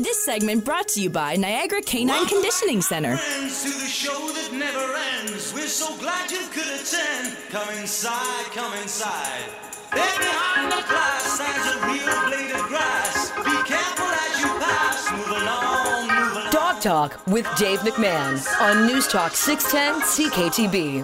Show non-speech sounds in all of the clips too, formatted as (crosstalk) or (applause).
This segment brought to you by Niagara Canine Conditioning Center. Friends to the show that never ends. We're so glad you could attend. Come inside, come inside. There behind the glass stands a real blade of grass. Be careful as you pass. Move along, move along. Dog Talk with Dave McMahon on News Talk 610 CKTB.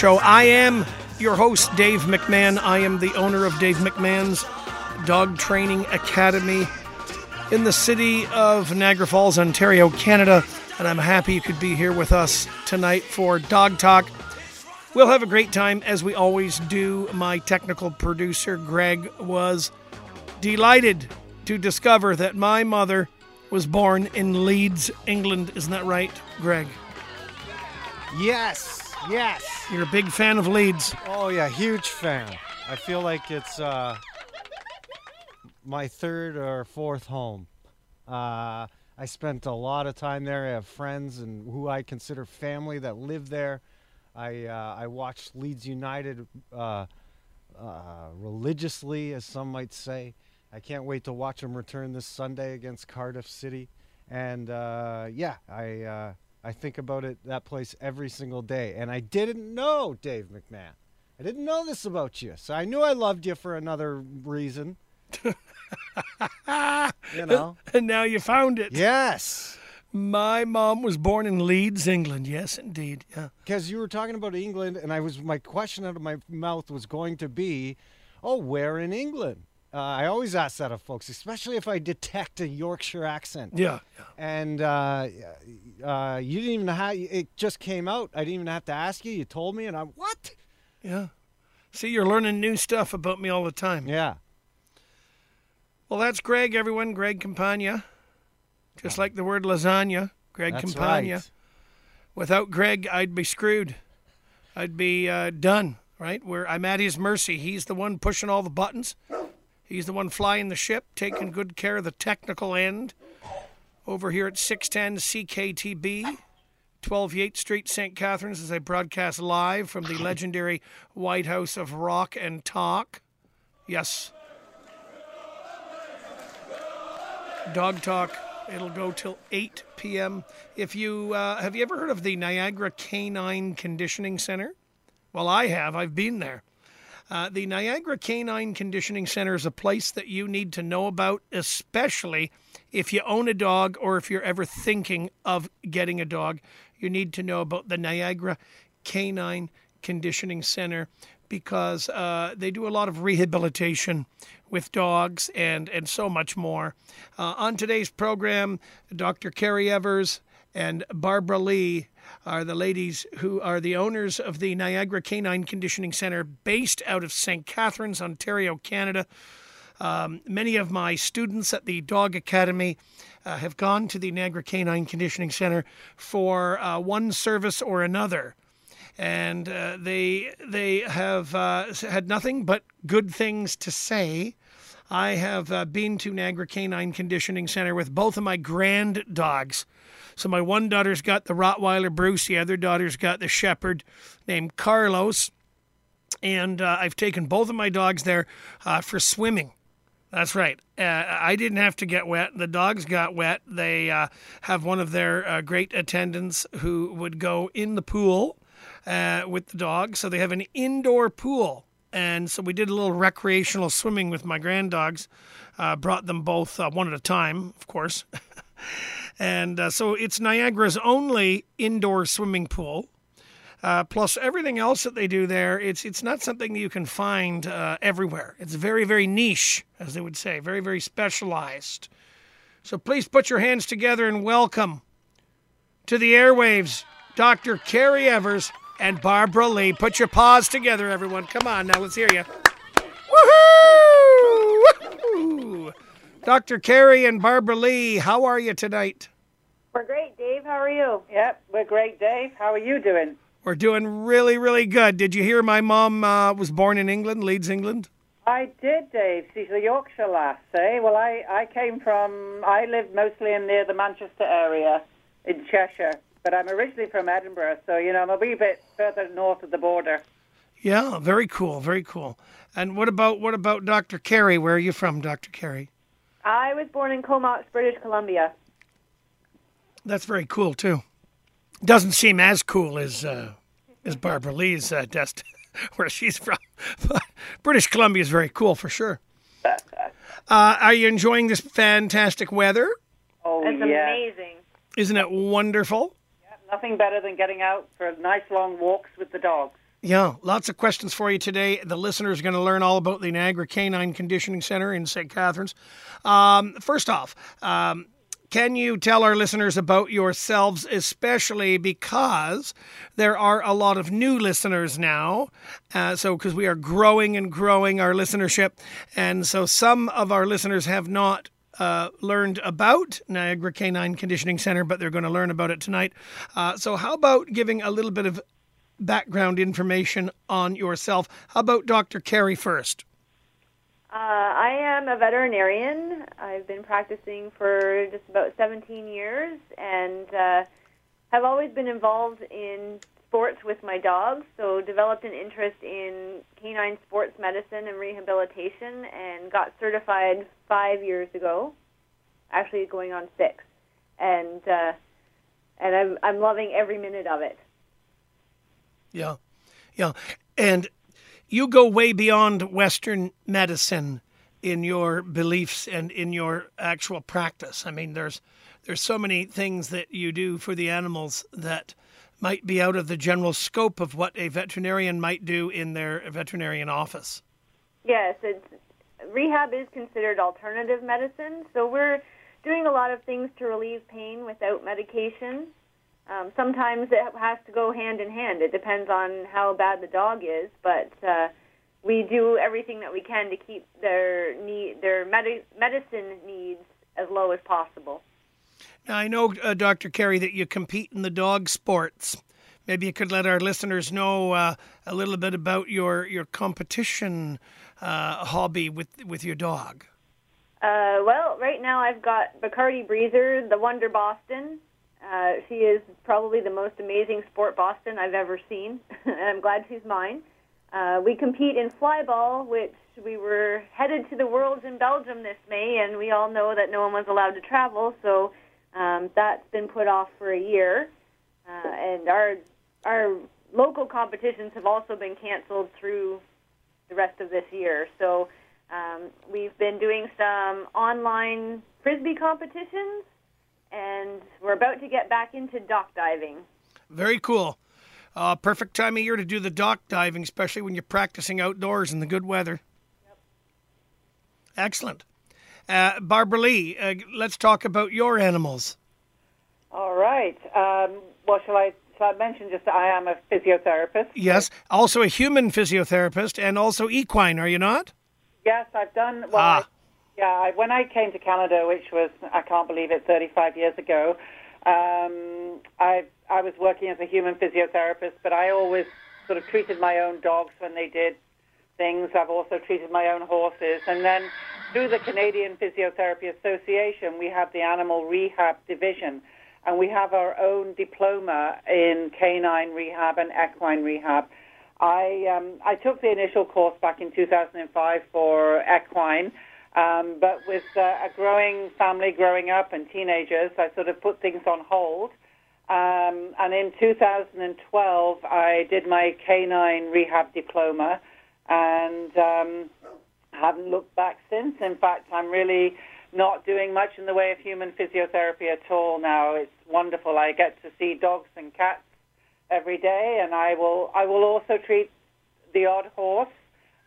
Show. I am your host, Dave McMahon. I am the owner of Dave McMahon's Dog Training Academy in the city of Niagara Falls, Ontario, Canada. And I'm happy you could be here with us tonight for Dog Talk. We'll have a great time as we always do. My technical producer, Greg, was delighted to discover that my mother was born in Leeds, England. Isn't that right, Greg? Yes, yes. You're a big fan of Leeds. Oh yeah, huge fan. I feel like it's uh, my third or fourth home. Uh, I spent a lot of time there. I have friends and who I consider family that live there. I uh, I watched Leeds United uh, uh, religiously, as some might say. I can't wait to watch them return this Sunday against Cardiff City. And uh, yeah, I uh, I think about it that place every single day. And I didn't know Dave McMahon. I didn't know this about you, so I knew I loved you for another reason. (laughs) you know. And now you found it. Yes. My mom was born in Leeds, England. Yes, indeed. Yeah. Because you were talking about England, and I was my question out of my mouth was going to be, oh, where in England? Uh, I always ask that of folks, especially if I detect a Yorkshire accent. Yeah. yeah. And uh, uh, you didn't even have it just came out. I didn't even have to ask you. You told me, and I'm what? Yeah. See, you're learning new stuff about me all the time. Yeah. Well, that's Greg, everyone. Greg Campagna. Just like the word lasagna, Greg That's Campagna. right. Without Greg, I'd be screwed. I'd be uh, done, right? Where I'm at his mercy. He's the one pushing all the buttons. He's the one flying the ship, taking good care of the technical end. Over here at 610 CKTB, 12 Yates Street, St. Catharines, as I broadcast live from the legendary White House of Rock and Talk. Yes. Dog Talk. It'll go till 8 p.m. If you uh, have you ever heard of the Niagara Canine Conditioning Center? Well, I have. I've been there. Uh, the Niagara Canine Conditioning Center is a place that you need to know about, especially if you own a dog or if you're ever thinking of getting a dog. You need to know about the Niagara Canine Conditioning Center because uh, they do a lot of rehabilitation with dogs and, and so much more. Uh, on today's program, Dr. Carrie Evers and Barbara Lee are the ladies who are the owners of the Niagara Canine Conditioning Center based out of St. Catharines, Ontario, Canada. Um, many of my students at the Dog Academy uh, have gone to the Niagara Canine Conditioning Center for uh, one service or another and uh, they they have uh, had nothing but good things to say. I have uh, been to Niagara Canine Conditioning Center with both of my grand dogs. So my one daughter's got the Rottweiler Bruce, the other daughter's got the Shepherd named Carlos, and uh, I've taken both of my dogs there uh, for swimming. That's right. Uh, I didn't have to get wet. The dogs got wet. They uh, have one of their uh, great attendants who would go in the pool uh, with the dogs. So they have an indoor pool. And so we did a little recreational swimming with my grand dogs. Uh, brought them both uh, one at a time, of course. (laughs) and uh, so it's Niagara's only indoor swimming pool. Uh, plus everything else that they do there, it's it's not something that you can find uh, everywhere. It's very very niche, as they would say, very very specialized. So please put your hands together and welcome to the airwaves, Dr. Carrie Evers and Barbara Lee. Put your paws together, everyone. Come on now, let's hear you. Woohoo! Dr. Carrie and Barbara Lee, how are you tonight? We're great, Dave. How are you? Yep, we're great, Dave. How are you doing? We're doing really, really good. Did you hear my mom uh, was born in England, Leeds, England? I did, Dave. She's a Yorkshire lass, eh? Well, I, I came from, I lived mostly in near the Manchester area in Cheshire, but I'm originally from Edinburgh, so, you know, I'm a wee bit further north of the border. Yeah, very cool, very cool. And what about what about Dr. Carey? Where are you from, Dr. Carey? I was born in Comox, British Columbia. That's very cool too. Doesn't seem as cool as uh, as Barbara Lee's uh, dest (laughs) where she's from. (laughs) But British Columbia is very cool for sure. (laughs) Uh, are you enjoying this fantastic weather? Oh, It's yeah. amazing. Isn't it wonderful? Nothing better than getting out for nice long walks with the dogs. Yeah, lots of questions for you today. The listeners are going to learn all about the Niagara Canine Conditioning Center in St. Catharines. Um, first off, um, can you tell our listeners about yourselves, especially because there are a lot of new listeners now? Uh, so, because we are growing and growing our listenership. And so, some of our listeners have not uh, learned about Niagara Canine Conditioning Center, but they're going to learn about it tonight. Uh, so, how about giving a little bit of background information on yourself? How about Dr. Carey first? Uh, I am a veterinarian. I've been practicing for just about 17 years and uh, have always been involved in sports with my dogs. So developed an interest in canine sports medicine and rehabilitation and got certified five years ago. Actually, going on six, and uh, and I'm I'm loving every minute of it. Yeah, yeah, and you go way beyond Western medicine in your beliefs and in your actual practice. I mean, there's there's so many things that you do for the animals that might be out of the general scope of what a veterinarian might do in their veterinarian office. Yes, it's, rehab is considered alternative medicine, so we're doing a lot of things to relieve pain without medication. Um, sometimes it has to go hand in hand. It depends on how bad the dog is, but uh, we do everything that we can to keep their need, their medi- medicine needs as low as possible. Now, I know, uh, Dr. Carey, that you compete in the dog sports. Maybe you could let our listeners know uh, a little bit about your your competition uh, hobby with with your dog. Uh, well, right now I've got Bacardi Breezer, the Wonder Boston. Uh, she is probably the most amazing sport Boston I've ever seen, (laughs) and I'm glad she's mine. Uh, we compete in flyball, which we were headed to the Worlds in Belgium this May, and we all know that no one was allowed to travel, so um, that's been put off for a year. Uh, and our our local competitions have also been canceled through the rest of this year. So um, we've been doing some online frisbee competitions, and we're about to get back into dock diving. Very cool. Uh, perfect time of year to do the dock diving, especially when you're practicing outdoors in the good weather. Yep. Excellent. Uh, Barbara Lee, uh, let's talk about your animals. All right. Um, well, shall I, shall I mention just that I am a physiotherapist? Yes, also a human physiotherapist and also equine, are you not? Yes, I've done. Well, Ah. Yeah, when I came to Canada, which was I can't believe it, 35 years ago, um, I I was working as a human physiotherapist, but I always sort of treated my own dogs when they did things. I've also treated my own horses, and then through the Canadian Physiotherapy Association, we have the Animal Rehab Division, and we have our own diploma in canine rehab and equine rehab. I um, I took the initial course back in 2005 for equine, um, but with uh, a growing family growing up and teenagers, I sort of put things on hold. Um, and in 2012, I did my canine rehab diploma, and um, haven't looked back since. In fact, I'm really not doing much in the way of human physiotherapy at all now. It's wonderful. I get to see dogs and cats every day, and I will I will also treat the odd horse,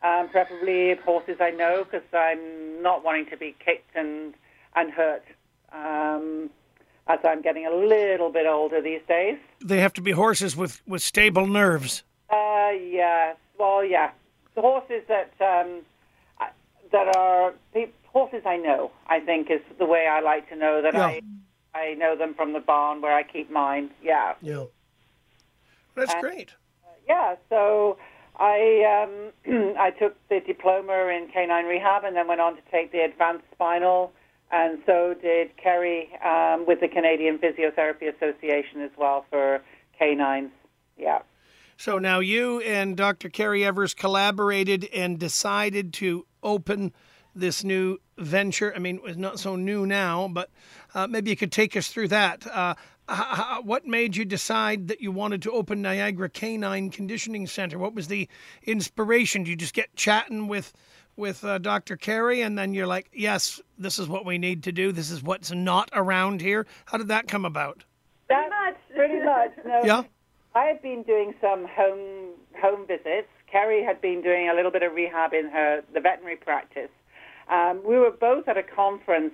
um, preferably horses I know, because I'm not wanting to be kicked and and hurt. Um, as I'm getting a little bit older these days. They have to be horses with, with stable nerves. Uh, yeah. Well, yeah. The horses that um, that are the horses I know. I think is the way I like to know that Yeah. I I know them from the barn where I keep mine. Yeah. Yeah. That's And- great. yeah, so I um, (clears throat) I took the diploma in canine rehab and then went on to take the advanced spinal, and so did Kerry um, with the Canadian Physiotherapy Association as well for canines. Yeah. So now you and Dr. Kerry Evers collaborated and decided to open this new venture. I mean, it's not so new now, but uh, maybe you could take us through that. Uh, h- h- what made you decide that you wanted to open Niagara Canine Conditioning Center? What was the inspiration? Did you just get chatting with with uh, Dr. Kerry, and then you're like, "Yes, this is what we need to do. This is what's not around here." How did that come about? Pretty much. Pretty much. No, Yeah. I had been doing some home home visits. Kerry had been doing a little bit of rehab in her the veterinary practice. Um, we were both at a conference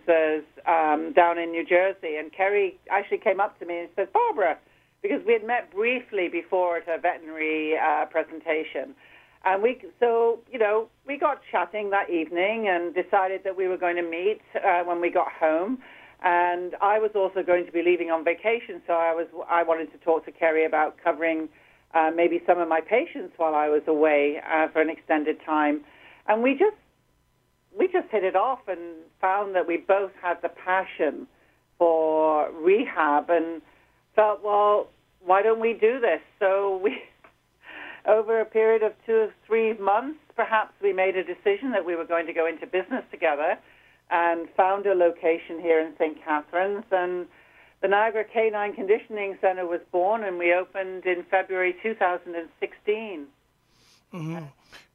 um, down in New Jersey, and Kerry actually came up to me and said, "Barbara," because we had met briefly before at a veterinary uh, presentation. And we, so you know, we got chatting that evening and decided that we were going to meet uh, when we got home. And I was also going to be leaving on vacation, so I was I wanted to talk to Kerry about covering uh, maybe some of my patients while I was away uh, for an extended time. And we just we just hit it off and found that we both had the passion for rehab and felt, well, why don't we do this? So we, (laughs) over a period of two or three months, perhaps we made a decision that we were going to go into business together and found a location here in St. Catharines. And the Niagara Canine Conditioning Center was born, and we opened in February 2016.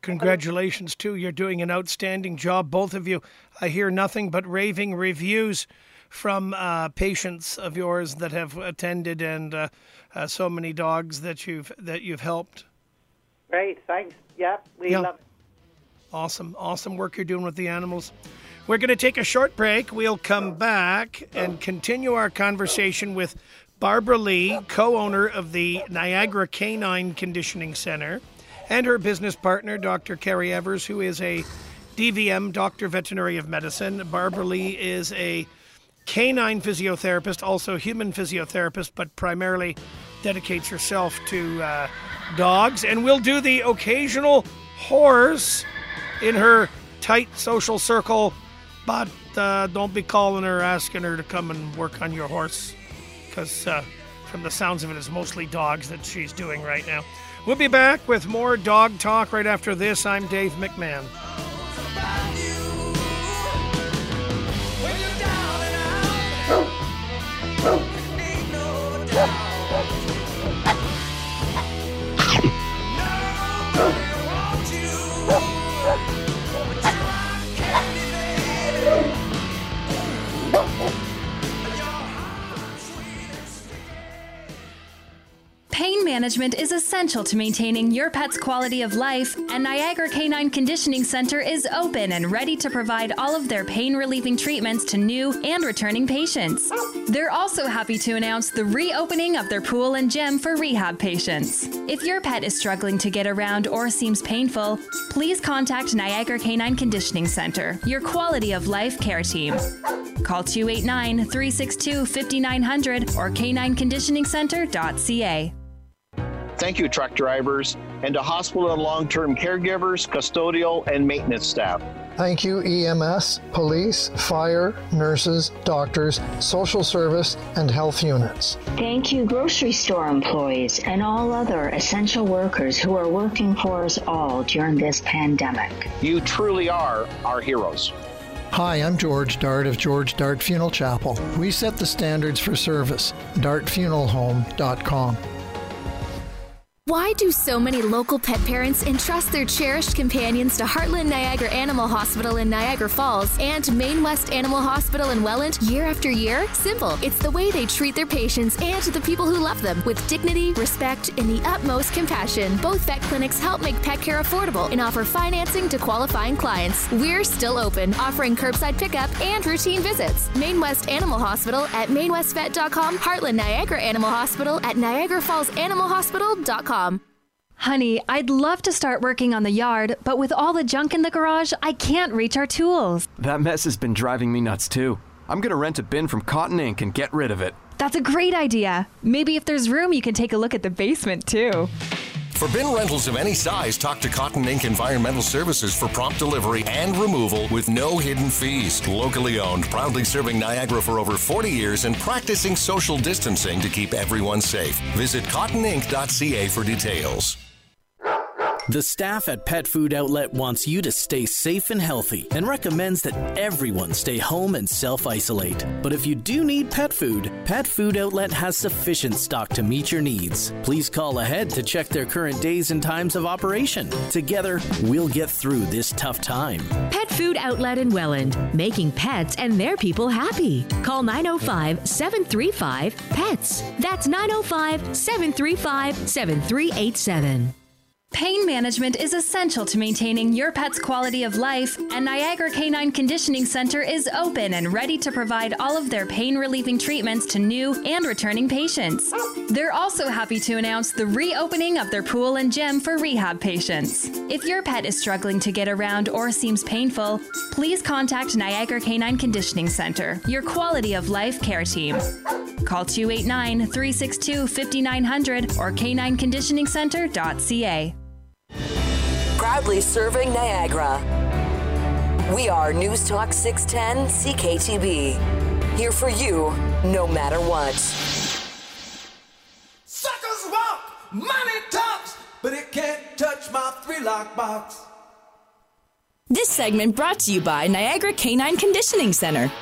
Congratulations, too. You're doing an outstanding job, both of you. I hear nothing but raving reviews from uh, patients of yours that have attended, and uh, uh, so many dogs that you've that you've helped. Great, thanks. Yep, we Yeah. love it. Awesome, awesome work you're doing with the animals. We're going to take a short break. We'll come back and continue our conversation with Barbara Lee, co owner of the Niagara Canine Conditioning Center, and her business partner, Dr. Kerry Evers, who is a DVM, Doctor Veterinary of Medicine. Barbara Lee is a canine physiotherapist, also human physiotherapist, but primarily dedicates herself to uh, dogs. And we'll do the occasional horse in her tight social circle, but uh, don't be calling her asking her to come and work on your horse, because uh, from the sounds of it, it's mostly dogs that she's doing right now. We'll be back with more dog talk right after this. I'm Dave McMahon. Management is essential to maintaining your pet's quality of life, and Niagara Canine Conditioning Center is open and ready to provide all of their pain relieving treatments to new and returning patients. They're also happy to announce the reopening of their pool and gym for rehab patients. If your pet is struggling to get around or seems painful, please contact Niagara Canine Conditioning Center, your quality of life care team. Call 289 362 5900 or canineconditioningcenter.ca. Thank you, truck drivers, and to hospital and long term caregivers, custodial, and maintenance staff. Thank you, EMS, police, fire, nurses, doctors, social service, and health units. Thank you, grocery store employees and all other essential workers who are working for us all during this pandemic. You truly are our heroes. Hi, I'm George Dart of George Dart Funeral Chapel. We set the standards for service. DartFuneralHome.com. Why do so many local pet parents entrust their cherished companions to Heartland Niagara Animal Hospital in Niagara Falls and Main West Animal Hospital in Welland year after year? Simple. It's the way they treat their patients and the people who love them with dignity, respect, and the utmost compassion. Both vet clinics help make pet care affordable and offer financing to qualifying clients. We're still open, offering curbside pickup and routine visits. Main West Animal Hospital at mainwestvet.com, Heartland Niagara Animal Hospital at niagarafallsanimalhospital.com. Honey, I'd love to start working on the yard, but with all the junk in the garage, I can't reach our tools. That mess has been driving me nuts too. I'm gonna rent a bin from Cotton Inc. and get rid of it. That's a great idea. Maybe if there's room, you can take a look at the basement too. For bin rentals of any size, talk to Cotton Inc. Environmental Services for prompt delivery and removal with no hidden fees. Locally owned, proudly serving Niagara for over 40 years and practicing social distancing to keep everyone safe. Visit cottoninc.ca for details. The staff at Pet Food Outlet wants you to stay safe and healthy and recommends that everyone stay home and self isolate. But if you do need pet food, Pet Food Outlet has sufficient stock to meet your needs. Please call ahead to check their current days and times of operation. Together, we'll get through this tough time. Pet Food Outlet in Welland, making pets and their people happy. Call 905 735 PETS. That's 905 735 7387. Pain management is essential to maintaining your pet's quality of life, and Niagara Canine Conditioning Center is open and ready to provide all of their pain relieving treatments to new and returning patients. They're also happy to announce the reopening of their pool and gym for rehab patients. If your pet is struggling to get around or seems painful, please contact Niagara Canine Conditioning Center, your quality of life care team. Call 289 362 5900 or canineconditioningcenter.ca. Proudly serving Niagara. We are News Talk 610 CKTB. Here for you, no matter what. Suckers walk, money talks, but it can't touch my three lock box. This segment brought to you by Niagara Canine Conditioning Center.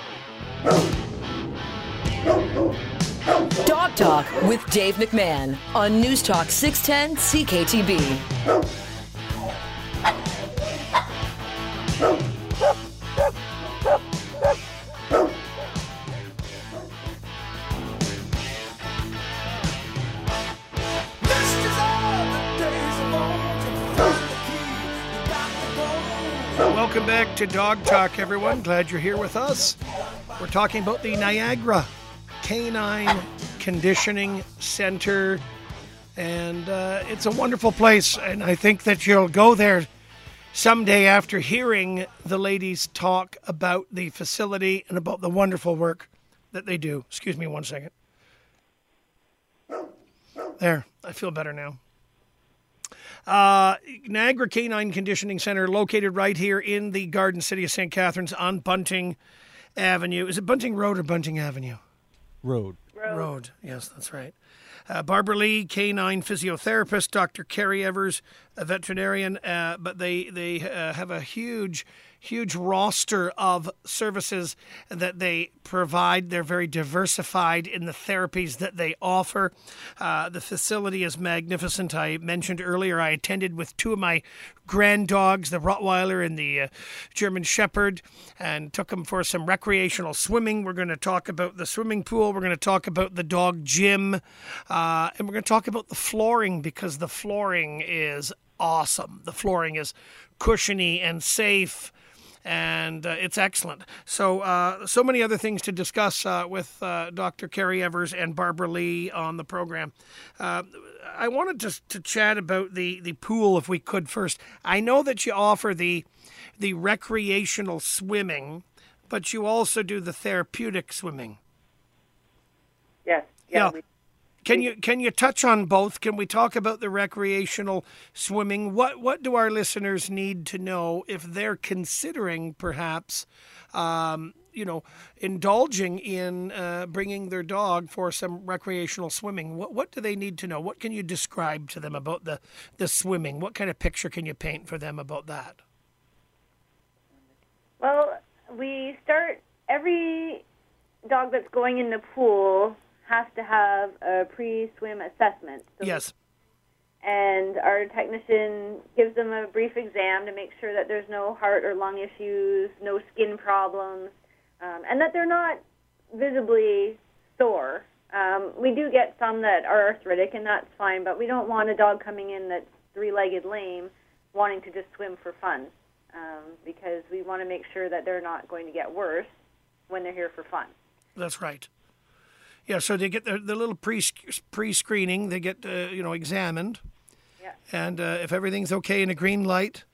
Dog Talk with Dave McMahon on News Talk 610 CKTB. Welcome back to Dog Talk, everyone. Glad you're here with us. We're talking about the Niagara Canine Conditioning Center, and uh, it's a wonderful place. And I think that you'll go there someday after hearing the ladies talk about the facility and about the wonderful work that they do. Excuse me one second. There, I feel better now. Uh, Niagara Canine Conditioning Center, located right here in the Garden City of St. Catharines on Bunting Avenue. Is it Bunting Road or Bunting Avenue? Road. Road. Road. Yes, that's right. Uh, Barbara Lee, canine physiotherapist, Dr. Kerry Evers, a veterinarian, uh, but they they uh, have a huge, huge roster of services that they provide. They're very diversified in the therapies that they offer. Uh, the facility is magnificent. I mentioned earlier I attended with two of my grand dogs, the Rottweiler and the uh, German Shepherd, and took them for some recreational swimming. We're going to talk about the swimming pool. We're going to talk about the dog gym. Uh, and we're going to talk about the flooring because the flooring is awesome. The flooring is cushiony and safe. And uh, it's excellent. So, uh, so many other things to discuss uh, with uh, Dr. Kerry Evers and Barbara Lee on the program. Uh, I wanted to, to chat about the, the pool if we could first. I know that you offer the the recreational swimming, but you also do the therapeutic swimming. Yes. Yeah. we- Can you can you touch on both? Can we talk about the recreational swimming? What what do our listeners need to know if they're considering perhaps, um, you know, indulging in uh, bringing their dog for some recreational swimming? What what do they need to know? What can you describe to them about the the swimming? What kind of picture can you paint for them about that? Well, we start every dog that's going in the pool has to have a pre-swim assessment. So Yes. and our technician gives them a brief exam to make sure that there's no heart or lung issues, no skin problems, um, and that they're not visibly sore. Um, we do get some that are arthritic, and that's fine, but we don't want a dog coming in that's three-legged lame wanting to just swim for fun um, because we want to make sure that they're not going to get worse when they're here for fun. That's right. Yeah, so they get their, their little pre pre screening. They get uh, you know examined, Yeah. and uh, if everything's okay and a green light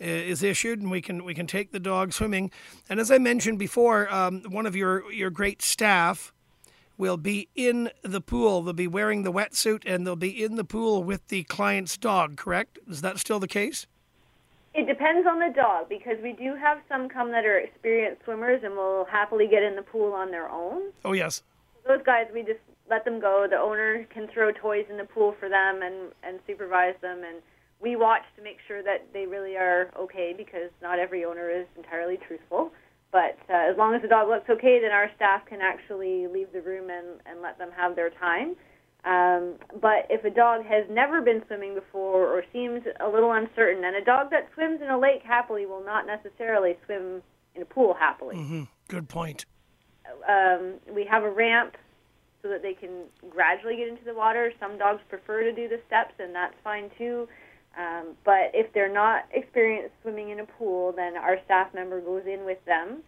uh, is issued, and we can we can take the dog swimming. And as I mentioned before, um, one of your your great staff will be in the pool. They'll be wearing the wetsuit and they'll be in the pool with the client's dog, correct? Is that still the case? It depends on the dog because we do have some come that are experienced swimmers and will happily get in the pool on their own. Oh, yes. Those guys, we just let them go. The owner can throw toys in the pool for them and and supervise them, and we watch to make sure that they really are okay because not every owner is entirely truthful. But uh, as long as the dog looks okay, then our staff can actually leave the room and, and let them have their time. Um, but if a dog has never been swimming before or seems a little uncertain, and a dog that swims in a lake happily will not necessarily swim in a pool happily. Mm-hmm. Good point. Um, we have a ramp so that they can gradually get into the water. Some dogs prefer to do the steps, and that's fine too. Um, but if they're not experienced swimming in a pool, then our staff member goes in with them,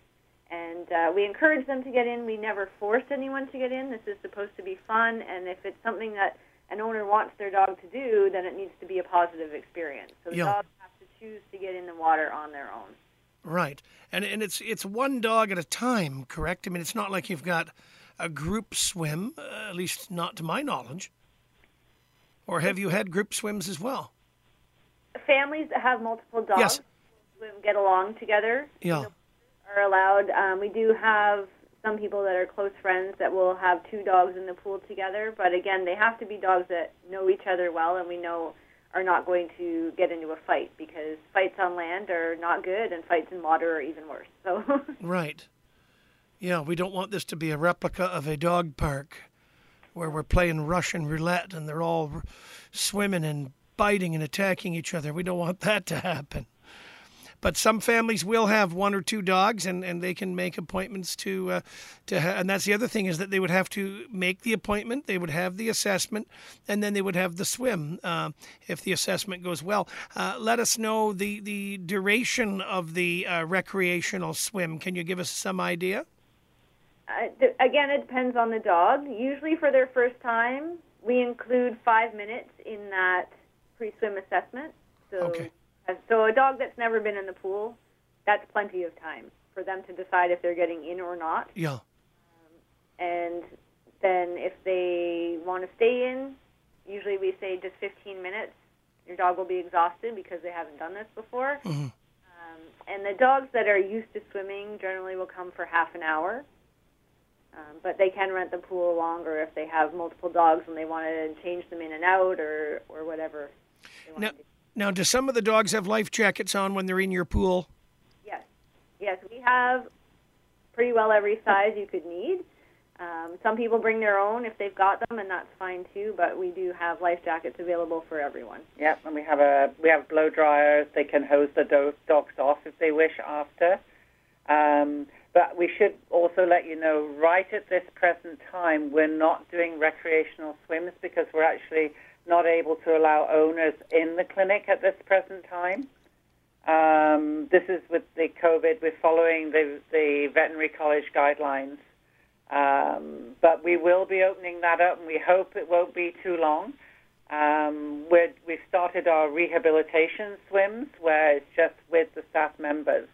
and uh, we encourage them to get in. We never force anyone to get in. This is supposed to be fun, and if it's something that an owner wants their dog to do, then it needs to be a positive experience. So the Yeah. dogs have to choose to get in the water on their own. Right, and and it's it's one dog at a time, correct? I mean, it's not like you've got a group swim, uh, at least not to my knowledge. Or have you had group swims as well? Families that have multiple dogs Yes. swim, get along together. Yeah. are allowed. Um, we do have some people that are close friends that will have two dogs in the pool together, but again, they have to be dogs that know each other well and we know are not going to get into a fight because fights on land are not good and fights in water are even worse. So (laughs) Right. Yeah, we don't want this to be a replica of a dog park where we're playing Russian roulette and they're all swimming and biting and attacking each other. We don't want that to happen. But some families will have one or two dogs, and, and they can make appointments to uh, to ha- and that's the other thing is that they would have to make the appointment, they would have the assessment, and then they would have the swim uh, if the assessment goes well. Uh, let us know the the duration of the uh, recreational swim. Can you give us some idea? uh, th- again, it depends on the dog. Usually for their first time, we include five minutes in that pre-swim assessment. So, Okay. Uh, so a dog that's never been in the pool, that's plenty of time for them to decide if they're getting in or not. Yeah. And then if they want to stay in, usually we say just 15 minutes. Your dog will be exhausted because they haven't done this before. Um, and the dogs that are used to swimming generally will come for half an hour. Um, but they can rent the pool longer if they have multiple dogs and they want to change them in and out or, or whatever. Now, now, do some of the dogs have life jackets on when they're in your pool? Yes. Yes, we have pretty well every size you could need. Um, some people bring their own if they've got them, and that's fine too. But we do have life jackets available for everyone. Yep, and we have a we have blow dryers. They can hose the do- dogs off if they wish after. Um, but we should also let you know, right at this present time, we're not doing recreational swims because we're actually not able to allow owners in the clinic at this present time. Um, this is with the COVID. We're following the the veterinary college guidelines. Um, but we will be opening that up, and we hope it won't be too long. Um, we're, we've started our rehabilitation swims, where it's just with the staff members.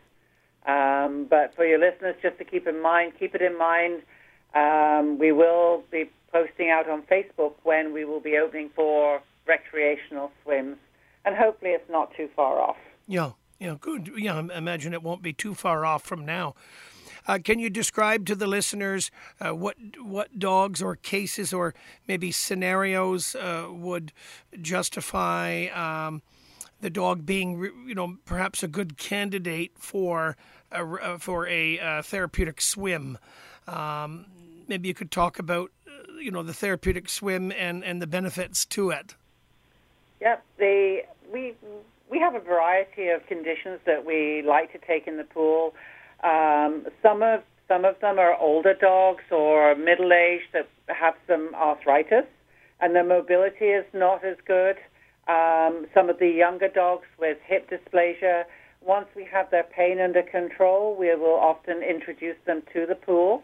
Um, but for your listeners, just to keep in mind, keep it in mind, um, we will be posting out on Facebook when we will be opening for recreational swims, and hopefully it's not too far off. Yeah, yeah, good. Yeah, I imagine it won't be too far off from now. Uh, can you describe to the listeners uh, what what dogs or cases or maybe scenarios uh, would justify um, the dog being, you know, perhaps a good candidate for a, uh, for a uh, therapeutic swim? Um, maybe you could talk about, uh, you know, the therapeutic swim and, and the benefits to it. Yep, they we we have a variety of conditions that we like to take in the pool. Um, some of some of them are older dogs or middle aged that have some arthritis, and their mobility is not as good. Um, some of the younger dogs with hip dysplasia. Once we have their pain under control, we will often introduce them to the pool.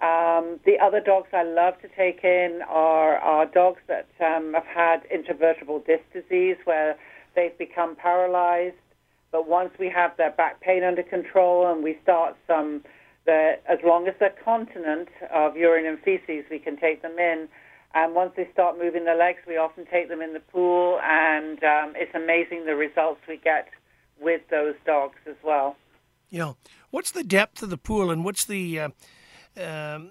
Um, the other dogs I love to take in are, are dogs that um, have had intervertebral disc disease where they've become paralyzed. But once we have their back pain under control and we start some that as long as they're continent of urine and feces, we can take them in. And once they start moving their legs, we often take them in the pool, and um, it's amazing the results we get with those dogs as well. Yeah. What's the depth of the pool, and what's the uh, um,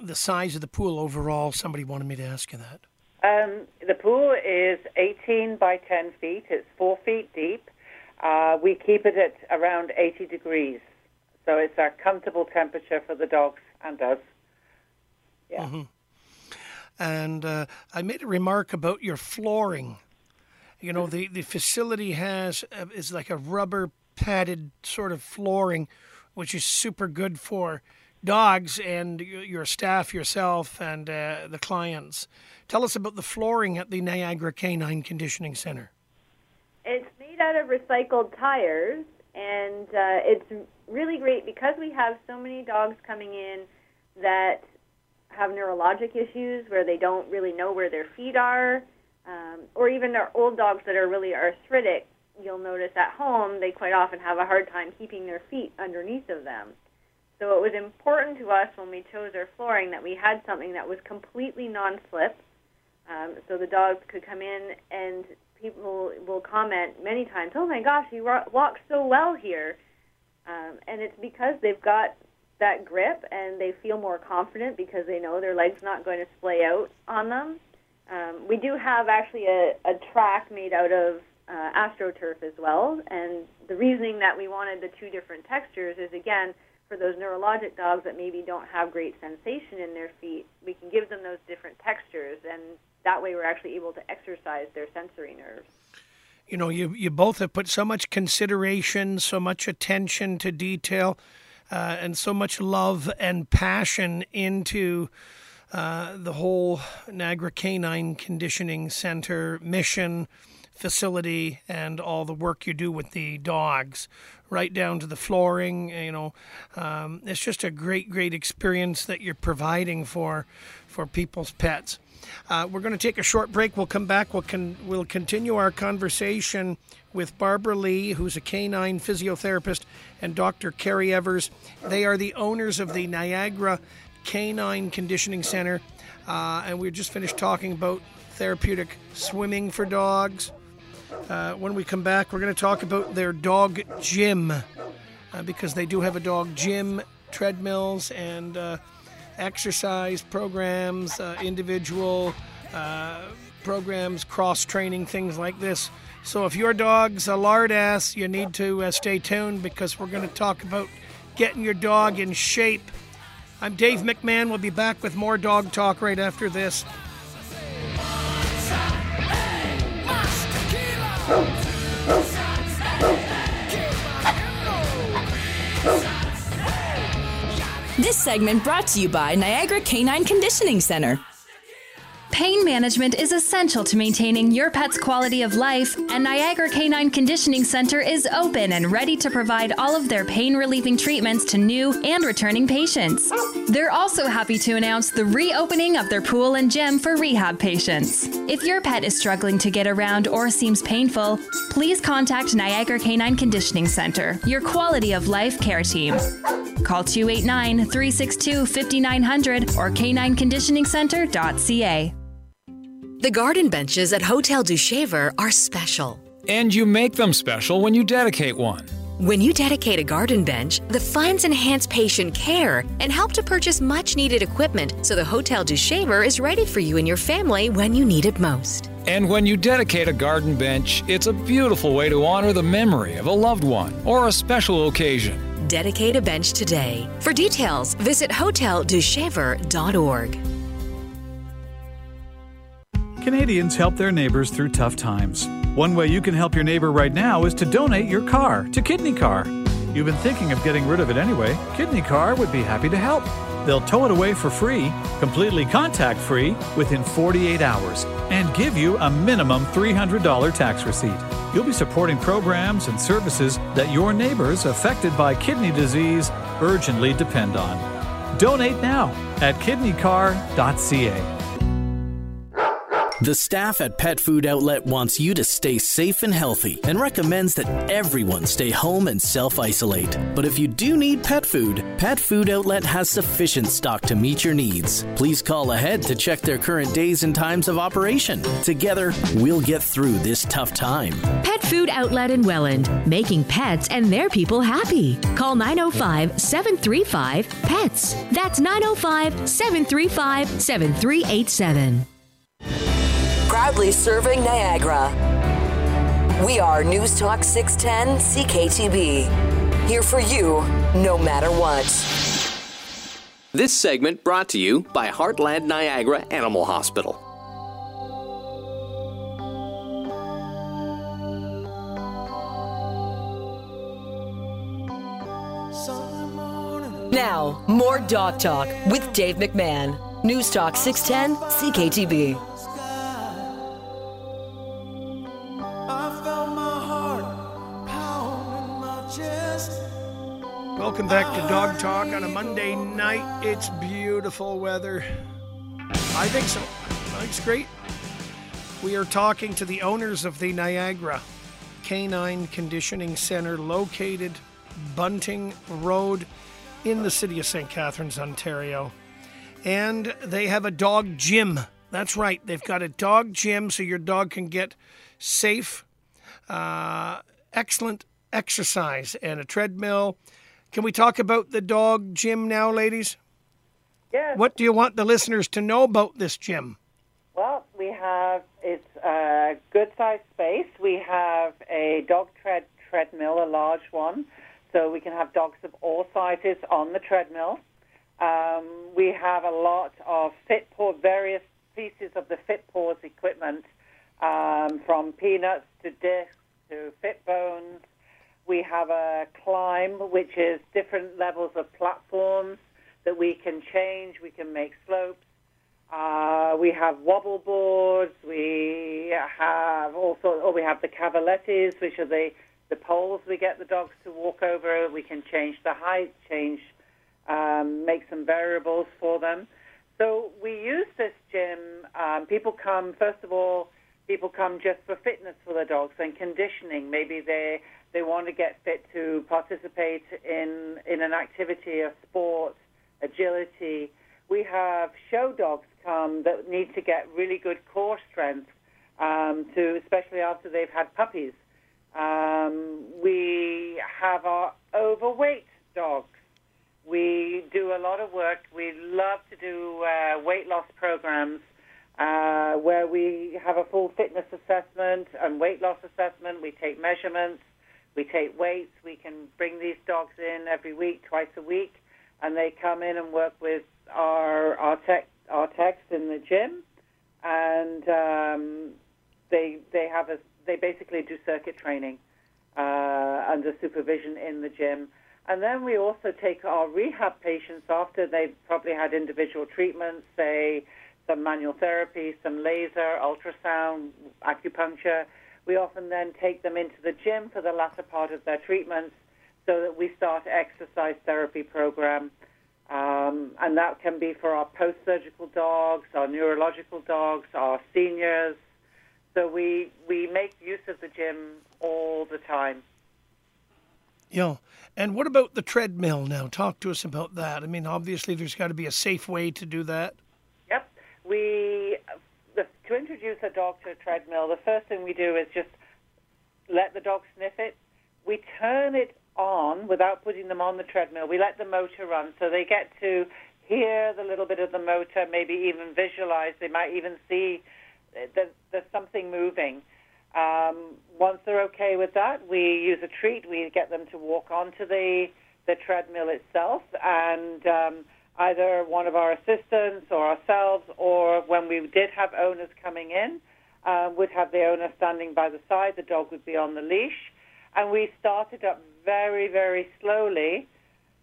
the size of the pool overall? Somebody wanted me to ask you that. Um, the pool is 18 by 10 feet. It's four feet deep. Uh, we keep it at around 80 degrees, so it's a comfortable temperature for the dogs and us. Yeah. Mhm. And uh, I made a remark about your flooring. You know, the, the facility has uh, is like a rubber padded sort of flooring, which is super good for dogs and your staff, yourself, and uh, the clients. Tell us about the flooring at the Niagara Canine Conditioning Center. It's made out of recycled tires, and uh, it's really great because we have so many dogs coming in that have neurologic issues where they don't really know where their feet are, um, or even our old dogs that are really arthritic. You'll notice at home they quite often have a hard time keeping their feet underneath of them. So it was important to us when we chose our flooring that we had something that was completely non-slip, um, so the dogs could come in and people will comment many times, "Oh my gosh, you walk so well here," um, and it's because they've got that grip and they feel more confident because they know their legs not going to splay out on them. Um, we do have actually a, a track made out of uh, astroturf as well, and the reasoning that we wanted the two different textures is again for those neurologic dogs that maybe don't have great sensation in their feet, we can give them those different textures, and that way we're actually able to exercise their sensory nerves. You know, you, you both have put so much consideration, so much attention to detail, uh, and so much love and passion into uh, the whole Niagara Canine Conditioning Center mission, facility, and all the work you do with the dogs, right down to the flooring. You know, um, it's just a great, great experience that you're providing for for people's pets. Uh, we're going to take a short break. We'll come back. We'll con- we'll continue our conversation with Barbara Lee, who's a canine physiotherapist, and Dr. Carrie Evers. They are the owners of the Niagara Canine Conditioning Center, uh, and we just finished talking about therapeutic swimming for dogs. Uh, when we come back, we're going to talk about their dog gym uh, because they do have a dog gym, treadmills, and uh, exercise programs, uh, individual uh, programs, cross training, things like this. So if your dog's a lard ass, you need to uh, stay tuned because we're going to talk about getting your dog in shape. I'm Dave McMahon. We'll be back with more dog talk right after this. This segment brought to you by Niagara Canine Conditioning Center. Pain management is essential to maintaining your pet's quality of life, and Niagara Canine Conditioning Center is open and ready to provide all of their pain relieving treatments to new and returning patients. They're also happy to announce the reopening of their pool and gym for rehab patients. If your pet is struggling to get around or seems painful, please contact Niagara Canine Conditioning Center, your quality of life care team. Call 289 362 5900 or canineconditioningcenter.ca. The garden benches at Hotel Dieu Shaver are special. And you make them special when you dedicate one. When you dedicate a garden bench, the funds enhance patient care and help to purchase much needed equipment so the Hotel Dieu Shaver is ready for you and your family when you need it most. And when you dedicate a garden bench, it's a beautiful way to honor the memory of a loved one or a special occasion. Dedicate a bench today. For details, visit hoteldieushaver.org. Canadians help their neighbors through tough times. One way you can help your neighbor right now is to donate your car to Kidney Car. You've been thinking of getting rid of it anyway. Kidney Car would be happy to help. They'll tow it away for free, completely contact free, within 48 hours, and give you a minimum $300 tax receipt. You'll be supporting programs and services that your neighbors affected by kidney disease urgently depend on. Donate now at kidneycar.ca. The staff at Pet Food Outlet wants you to stay safe and healthy and recommends that everyone stay home and self isolate. But if you do need pet food, Pet Food Outlet has sufficient stock to meet your needs. Please call ahead to check their current days and times of operation. Together, we'll get through this tough time. Pet Food Outlet in Welland, making pets and their people happy. Call 905 735 PETS. That's 905 735 7387. Proudly serving Niagara. We are News Talk 610 CKTB. Here for you, no matter what. This segment brought to you by Heartland Niagara Animal Hospital. Now, more Dog Talk with Dave McMahon. News Talk 610 CKTB. Welcome back to Dog Talk on a Monday night. It's beautiful weather. I think so. It's great. We are talking to the owners of the Niagara Canine Conditioning Center located Bunting Road in the city of St. Catharines, Ontario. And they have a dog gym. That's right. They've got a dog gym so your dog can get safe, uh, excellent exercise and a treadmill. Can we talk about the dog gym now, ladies? Yes. What do you want the listeners to know about this gym? Well, we have it's a good sized space. We have a dog tread treadmill, a large one, so we can have dogs of all sizes on the treadmill. Um, we have a lot of fit paw, various pieces of the FitPAWS equipment, um, from peanuts to discs to fit bones. We have a climb, which is different levels of platforms that we can change. We can make slopes. Uh, we have wobble boards. We have also, or we have the cavalettes, which are the the poles we get the dogs to walk over. We can change the height, change, um, make some variables for them. So we use this gym. Um, people come first of all. People come just for fitness for the dogs and conditioning. Maybe they they want to get fit to participate in in an activity, a sport, agility. We have show dogs come that need to get really good core strength, um, to especially after they've had puppies. Um, we have our overweight dogs. We do a lot of work. We love to do uh, weight loss programs uh, where we have a full fitness assessment and weight loss assessment. We take measurements, we take weights. We can bring these dogs in every week, twice a week, and they come in and work with our our tech our techs in the gym, and um, they they have a they basically do circuit training uh, under supervision in the gym. And then we also take our rehab patients after they've probably had individual treatments, say some manual therapy, some laser, ultrasound, acupuncture. We often then take them into the gym for the latter part of their treatments so that we start exercise therapy program. Um, and that can be for our post-surgical dogs, our neurological dogs, our seniors. So we, we make use of the gym all the time. Yeah. And what about the treadmill now? Talk to us about that. I mean, obviously, there's got to be a safe way to do that. Yep. We to introduce a dog to a treadmill. The first thing we do is just let the dog sniff it. We turn it on without putting them on the treadmill. We let the motor run so they get to hear the little bit of the motor, maybe even visualize. They might even see that there's something moving. Um, once they're okay with that, we use a treat. We get them to walk onto the the treadmill itself, and um, either one of our assistants or ourselves, or when we did have owners coming in, uh, would have the owner standing by the side. The dog would be on the leash, and we started up very, very slowly,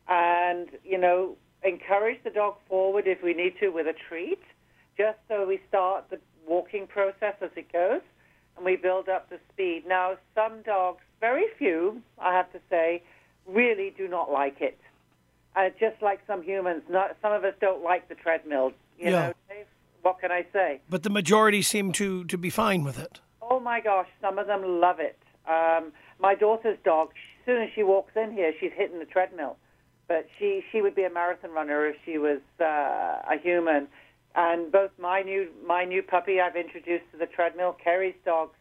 and you know, encourage the dog forward if we need to with a treat, just so we start the walking process as it goes and we build up the speed. Now, some dogs, very few, I have to say, really do not like it. Uh, just like some humans, not, some of us don't like the treadmill. You Yeah. know, Dave? What can I say? But the majority seem to, to be fine with it. Oh my gosh, some of them love it. Um, my daughter's dog, as soon as she walks in here, she's hitting the treadmill. But she, she would be a marathon runner if she was uh, a human. And both my new my new puppy I've introduced to the treadmill, Kerry's dogs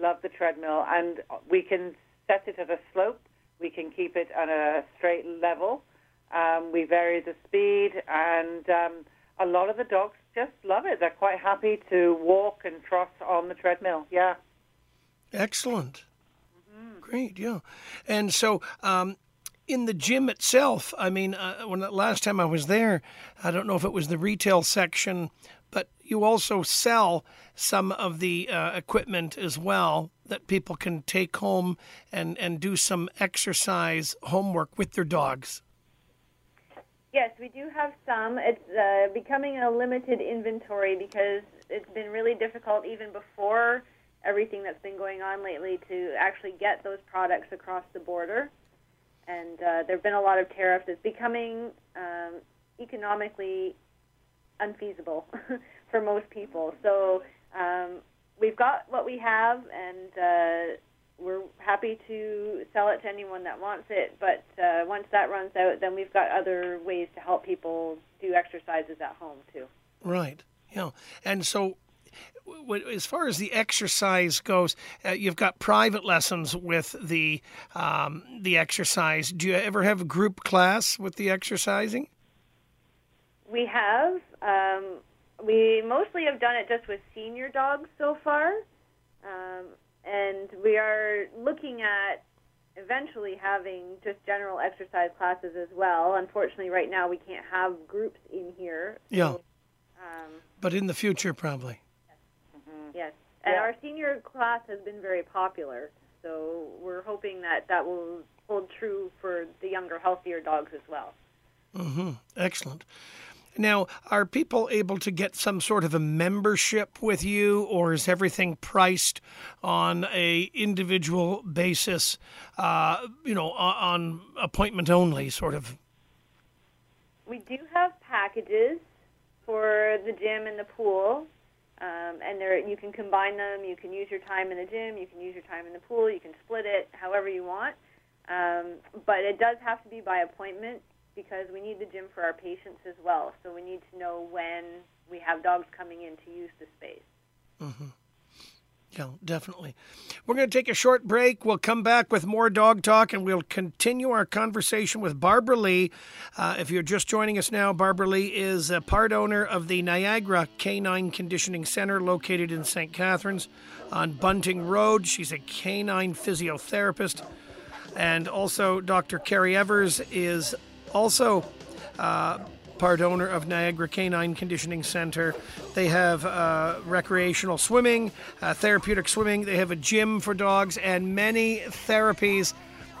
love the treadmill, and we can set it at a slope. We can keep it at a straight level. Um, we vary the speed, and um, a lot of the dogs just love it. They're quite happy to walk and trot on the treadmill. Yeah. Excellent. Great, yeah. And so, um, in the gym itself, I mean, uh, when the last time I was there, I don't know if it was the retail section, but you also sell some of the uh, equipment as well that people can take home and, and do some exercise homework with their dogs. Yes, we do have some. It's uh, becoming a limited inventory because it's been really difficult even before everything that's been going on lately to actually get those products across the border. And uh, there have been a lot of tariffs. It's becoming um, economically unfeasible (laughs) for most people. So um, we've got what we have, and uh, we're happy to sell it to anyone that wants it. But uh, once that runs out, then we've got other ways to help people do exercises at home too. Right. Yeah. And so, w- as far as the exercise goes, uh, you've got private lessons with the um, the exercise. Do you ever have a group class with the exercising? We have. Um, we mostly have done it just with senior dogs so far, um, and we are looking at eventually having just general exercise classes as well. Unfortunately, right now we can't have groups in here. Yeah. Um, But in the future, probably. Yes, Yes. and our senior class has been very popular, so we're hoping that that will hold true for the younger, healthier dogs as well. hmm Excellent. Now, are people able to get some sort of a membership with you, or is everything priced on a individual basis? Uh, you know, on, appointment only, sort of. We do have packages for the gym and the pool, um, and there you can combine them. You can use your time in the gym, you can use your time in the pool, you can split it however you want. Um, but it does have to be by appointment because we need the gym for our patients as well. So we need to know when we have dogs coming in to use the space. hmm Yeah, definitely. We're going to take a short break. We'll come back with more dog talk and we'll continue our conversation with Barbara Lee. Uh, if you're just joining us now, Barbara Lee is a part owner of the Niagara Canine Conditioning Center located in St. Catharines on Bunting Road. She's a canine physiotherapist. And also, Dr. Carrie Evers is also uh, part owner of Niagara Canine Conditioning Center. They have uh, recreational swimming, uh, therapeutic swimming. They have a gym for dogs and many therapies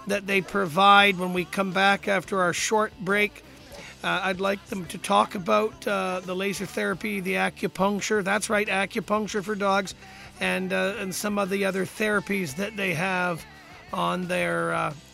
that they provide when we come back after our short break. Uh, I'd like them to talk about uh, the laser therapy, the acupuncture. That's right, acupuncture for dogs, and uh, and some of the other therapies that they have on their uh,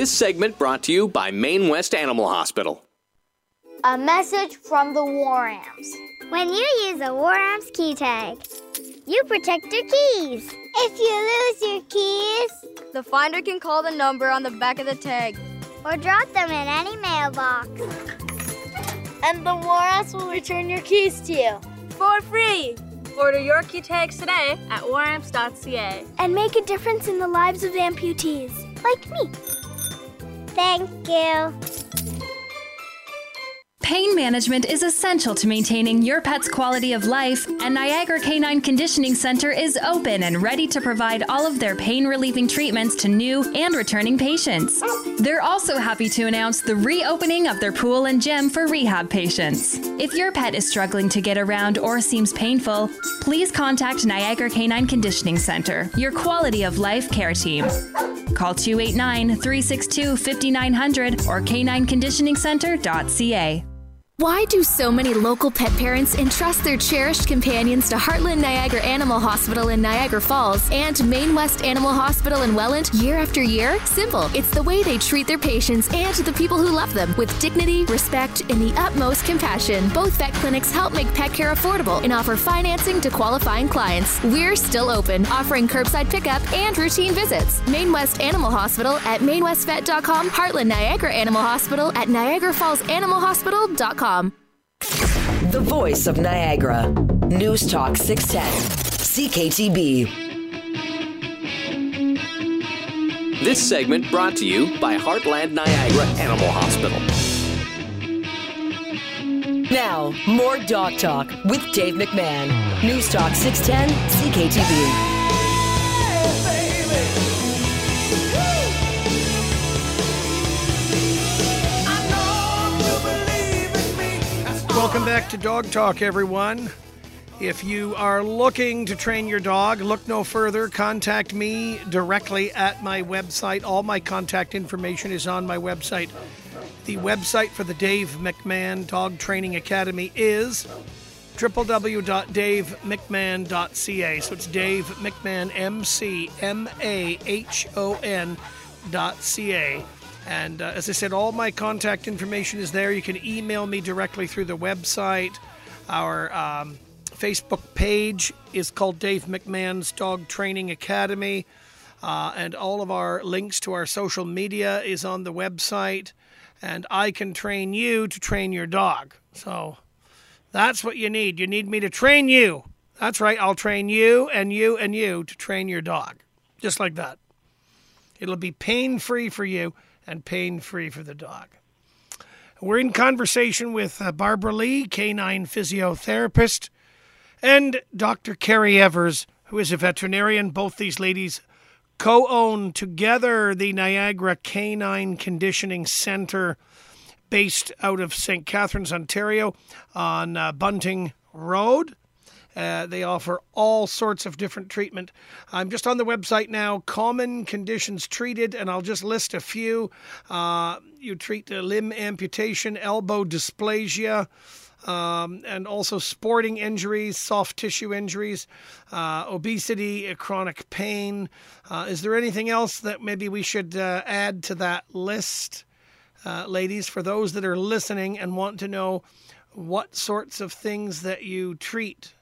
This segment brought to you by Main West Animal Hospital. A message from the War Amps. When you use a War Amps key tag, you protect your keys. If you lose your keys, The finder can call the number on the back of the tag. or drop them in any mailbox. And the War Amps will return your keys to you for free. Order your key tags today at waramps.ca. And make a difference in the lives of amputees, like me. Thank you. Pain management is essential to maintaining your pet's quality of life, and Niagara Canine Conditioning Center is open and ready to provide all of their pain relieving treatments to new and returning patients. They're also happy to announce the reopening of their pool and gym for rehab patients. If your pet is struggling to get around or seems painful, please contact Niagara Canine Conditioning Center, your quality of life care team. Call 289 362 5900 or canineconditioningcenter.ca. Why do so many local pet parents entrust their cherished companions to Heartland Niagara Animal Hospital in Niagara Falls and Main West Animal Hospital in Welland year after year? Simple. It's the way they treat their patients and the people who love them with dignity, respect, and the utmost compassion. Both vet clinics help make pet care affordable and offer financing to qualifying clients. We're still open, offering curbside pickup and routine visits. Main West Animal Hospital at mainwestvet.com, Heartland Niagara Animal Hospital at niagarafallsanimalhospital.com. The voice of Niagara. News Talk 610. CKTB. This segment brought to you by Heartland Niagara Animal Hospital. Now, more Dog Talk with Dave McMahon. News Talk 610 CKTB. Welcome back to Dog Talk, everyone. If you are looking to train your dog, look no further. Contact me directly at my website. All my contact information is on my website. The website for the Dave McMahon Dog Training Academy is www.davemcmahon.ca. So it's Dave McMahon, M C M A H O N dot C A. And uh, as I said, all my contact information is there. You can email me directly through the website. Our um, Facebook page is called Dave McMahon's Dog Training Academy. Uh, and all of our links to our social media is on the website. And I can train you to train your dog. So that's what you need. You need me to train you. That's right. I'll train you and you and you to train your dog. Just like that. It'll be pain free for you and pain free for the dog. We're in conversation with uh, Barbara Lee, canine physiotherapist, and Dr. Carrie Evers, who is a veterinarian. Both these ladies co own together the Niagara Canine Conditioning Center based out of St. Catharines, Ontario, on uh, Bunting Road. Uh, they offer all sorts of different treatment. I'm just on the website now, common conditions treated, and I'll just list a few. Uh, you treat uh, limb amputation, elbow dysplasia. Um, and also sporting injuries, soft tissue injuries, uh, obesity, chronic pain. Uh, is there anything else that maybe we should uh, add to that list, uh, ladies, for those that are listening and want to know what sorts of things that you treat?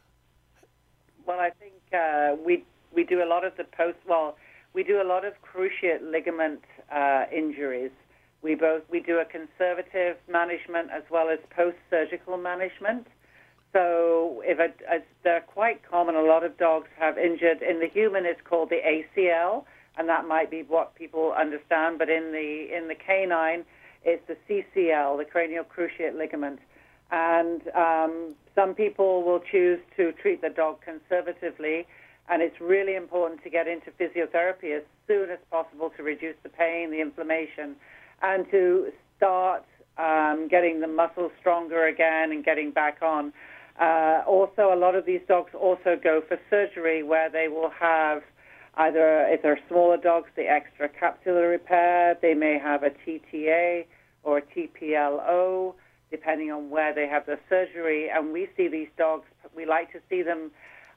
Well, I think uh, we we do a lot of the post. Well, we do a lot of cruciate ligament uh, injuries. We both we do a conservative management as well as post-surgical management. So, if a, they're quite common, a lot of dogs have injured. In the human, it's called the ACL, and that might be what people understand. But in the in the canine, it's the CCL, the cranial cruciate ligament. And um, some people will choose to treat the dog conservatively, and it's really important to get into physiotherapy as soon as possible to reduce the pain, the inflammation, and to start um, getting the muscles stronger again and getting back on. Uh, also, a lot of these dogs also go for surgery where they will have either, if they're smaller dogs, the extra capsular repair, they may have a TTA or a TPLO depending on where they have their surgery. And we see these dogs, we like to see them,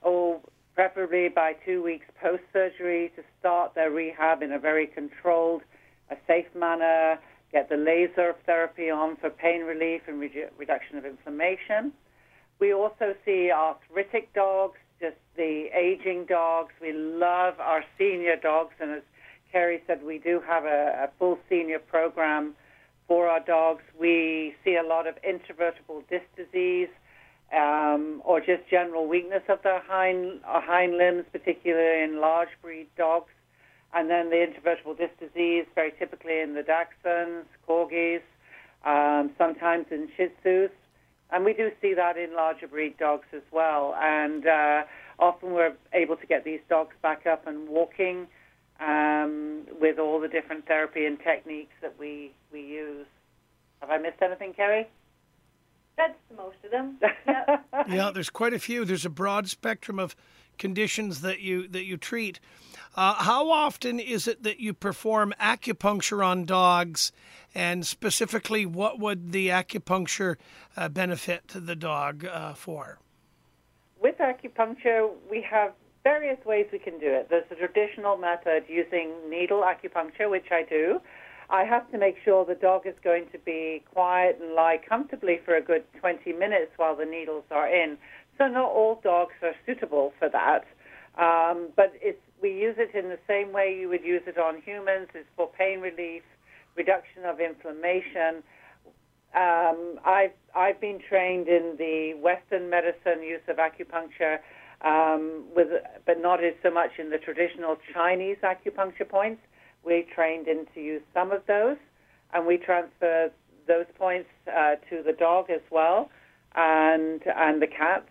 oh, preferably by two weeks post surgery to start their rehab in a very controlled, a safe manner, get the laser therapy on for pain relief and redu- reduction of inflammation. We also see arthritic dogs, just the aging dogs. We love our senior dogs, and as Kerry said, we do have a, a full senior program for our dogs. We see a lot of intervertebral disc disease um, or just general weakness of their hind, uh, hind limbs, particularly in large breed dogs. And then the intervertebral disc disease, very typically in the Dachshunds, Corgis, um, sometimes in Shih Tzus, and we do see that in larger breed dogs as well. And uh, often we're able to get these dogs back up and walking um, with all the different therapy and techniques that we, we use. Have I missed anything, Kerry? That's most of them. (laughs) yeah, there's quite a few. There's a broad spectrum of conditions that you that you treat. Uh, how often is it that you perform acupuncture on dogs, and specifically, what would the acupuncture uh, benefit the dog uh, for? With acupuncture, we have various ways we can do it. There's a traditional method using needle acupuncture, which I do. I have to make sure the dog is going to be quiet and lie comfortably for a good 20 minutes while the needles are in. So not all dogs are suitable for that. Um, but we use it in the same way you would use it on humans. It's for pain relief, reduction of inflammation. Um, I've, I've been trained in the Western medicine use of acupuncture, um, with, but not as so much in the traditional Chinese acupuncture points. We trained in to use some of those, and we transfer those points uh, to the dog as well, and and the cats.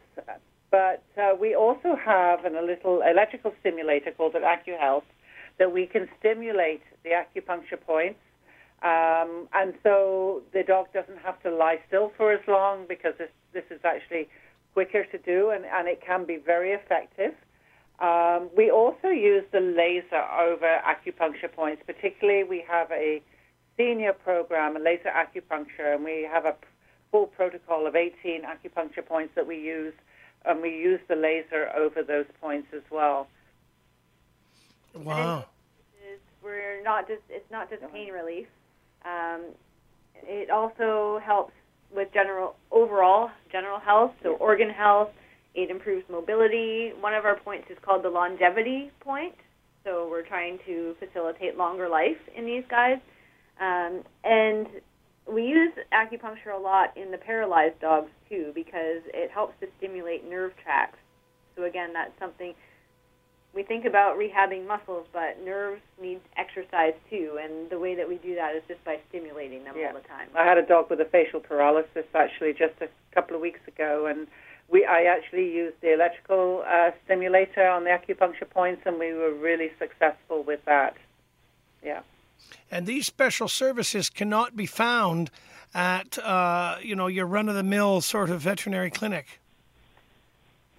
But uh, we also have an, a little electrical stimulator called an AccuHealth that we can stimulate the acupuncture points, um, and so the dog doesn't have to lie still for as long because this, this is actually quicker to do, and, and it can be very effective. Um, we also use the laser over acupuncture points. Particularly, we have a senior program, a laser acupuncture, and we have a full protocol of 18 acupuncture points that we use, and we use the laser over those points as well. Wow. It's, we're not just it's not just pain relief. Um, it also helps with general overall general health, so organ health. It improves mobility. One of our points is called the longevity point. So we're trying to facilitate longer life in these guys. Um, and we use acupuncture a lot in the paralyzed dogs too because it helps to stimulate nerve tracts. So again, that's something we think about rehabbing muscles, but nerves need exercise too, and the way that we do that is just by stimulating them Yeah. all the time. I had a dog with a facial paralysis actually just a couple of weeks ago, and we I actually used the electrical uh, stimulator on the acupuncture points, and we were really successful with that. Yeah. And these special services cannot be found at uh, you know your run of the mill sort of veterinary clinic.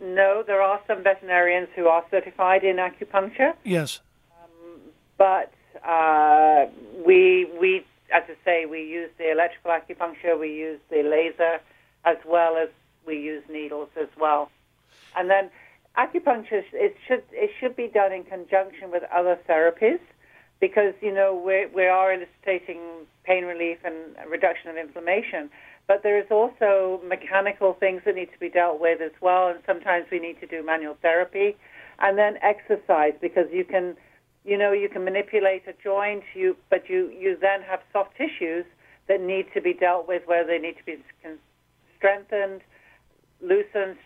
No, there are some veterinarians who are certified in acupuncture, Yes. but uh, we we as I say we use the electrical acupuncture, we use the laser, as well as we use needles as well. And then acupuncture it should it should be done in conjunction with other therapies because you know we we are illustrating pain relief and reduction of inflammation, but there is also mechanical things that need to be dealt with as well, and sometimes we need to do manual therapy, and then exercise because you can you know you can manipulate a joint you but you you then have soft tissues that need to be dealt with where they need to be strengthened loosened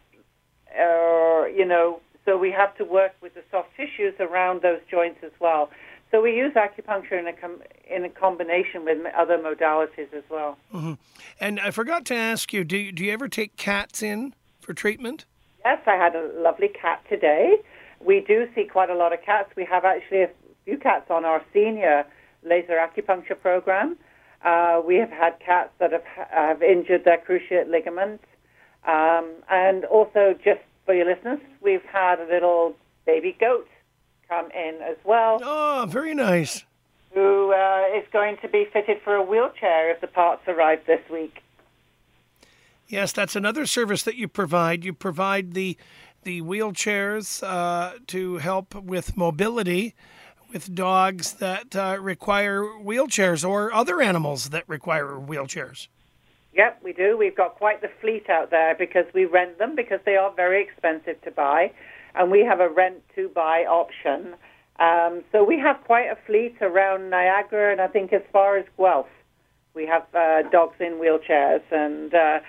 or you know so we have to work with the soft tissues around those joints as well so we use acupuncture in a com- in a combination with other modalities as well hmm And I forgot to ask you, do you, do you ever take cats in for treatment? Yes, I had a lovely cat today. We do see quite a lot of cats. We have actually a few cats on our senior laser acupuncture program. Uh, we have had cats that have have injured their cruciate ligament, um, and also just for your listeners, we've had a little baby goat come in as well. Oh, very nice. Who uh, is going to be fitted for a wheelchair if the parts arrive this week? Yes, that's another service that you provide. You provide the the wheelchairs uh, to help with mobility with dogs that uh, require wheelchairs or other animals that require wheelchairs. Yep, we do. We've got quite the fleet out there because we rent them because they are very expensive to buy, and we have a rent to buy option. Um, so we have quite a fleet around Niagara, and I think as far as Guelph, we have uh, dogs in wheelchairs, and uh,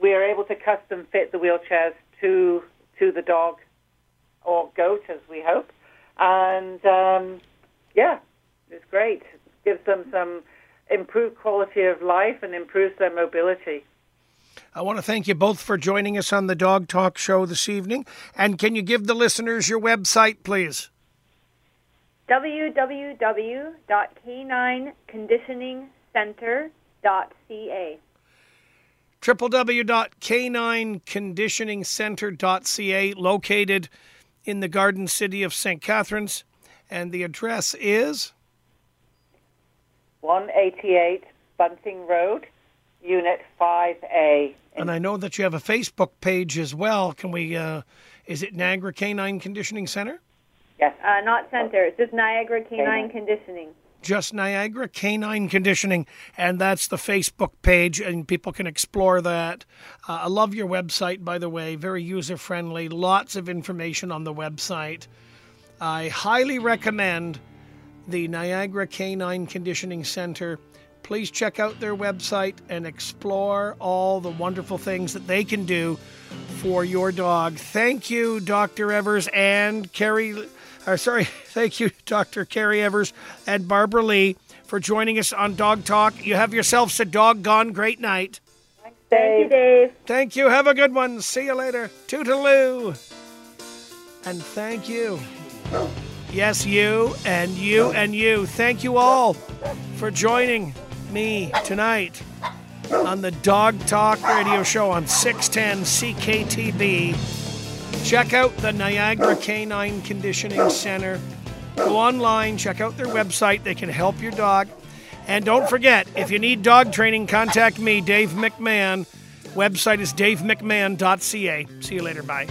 we are able to custom fit the wheelchairs to to the dog or goat, as we hope. And um, yeah, it's great. It gives them some improved quality of life and improves their mobility. I want to thank you both for joining us on the Dog Talk Show this evening. And can you give the listeners your website, please? www.k9conditioningcenter.ca. www.k9conditioningcenter.ca, located in the Garden City of St. Catharines. And the address is 188 Bunting Road, Unit 5A. And I know that you have a Facebook page as well. Can we, uh, is it Niagara Canine Conditioning Center? Yes. Uh, not center. It's just Niagara Canine Conditioning. Just Niagara Canine Conditioning, and that's the Facebook page, and people can explore that. Uh, I love your website, by the way, very user friendly, lots of information on the website. I highly recommend the Niagara Canine Conditioning Center. Please check out their website and explore all the wonderful things that they can do for your dog. Thank you, Dr. Evers and Carrie. Or sorry, (laughs) thank you, Dr. Carrie Evers and Barbara Lee, for joining us on Dog Talk. You have yourselves a doggone great night. Thank you, Dave. Thank you. Have a good one. See you later. Toodaloo. And thank you. Yes, you and you and you. Thank you all for joining me tonight on the Dog Talk Radio Show on 610 CKTB. Check out the Niagara Canine Conditioning Center. Go online, check out their website. They can help your dog. And don't forget, if you need dog training, contact me, Dave McMahon. Website is davemcmahon.ca. See you later. Bye.